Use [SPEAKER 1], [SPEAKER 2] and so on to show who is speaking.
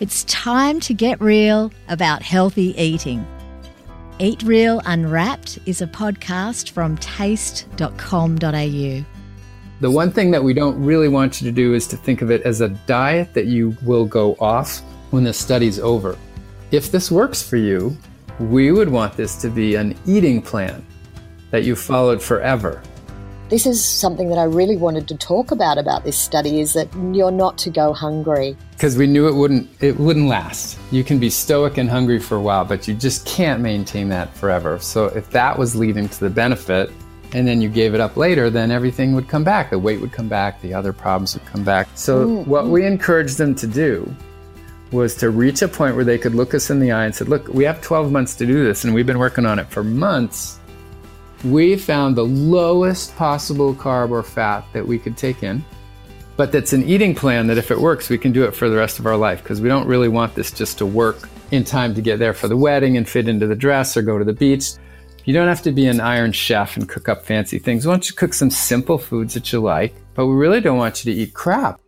[SPEAKER 1] It's time to get real about healthy eating. Eat Real Unwrapped is a podcast from taste.com.au.
[SPEAKER 2] The one thing that we don't really want you to do is to think of it as a diet that you will go off when the study's over. If this works for you, we would want this to be an eating plan that you followed forever.
[SPEAKER 3] This is something that I really wanted to talk about about this study is that you're not to go hungry.
[SPEAKER 2] Because we knew it wouldn't it wouldn't last. You can be stoic and hungry for a while, but you just can't maintain that forever. So if that was leading to the benefit and then you gave it up later, then everything would come back. The weight would come back, the other problems would come back. So mm-hmm. what we encouraged them to do was to reach a point where they could look us in the eye and said, "Look, we have 12 months to do this and we've been working on it for months." We found the lowest possible carb or fat that we could take in, but that's an eating plan that if it works, we can do it for the rest of our life because we don't really want this just to work in time to get there for the wedding and fit into the dress or go to the beach. You don't have to be an iron chef and cook up fancy things. We want you to cook some simple foods that you like, but we really don't want you to eat crap.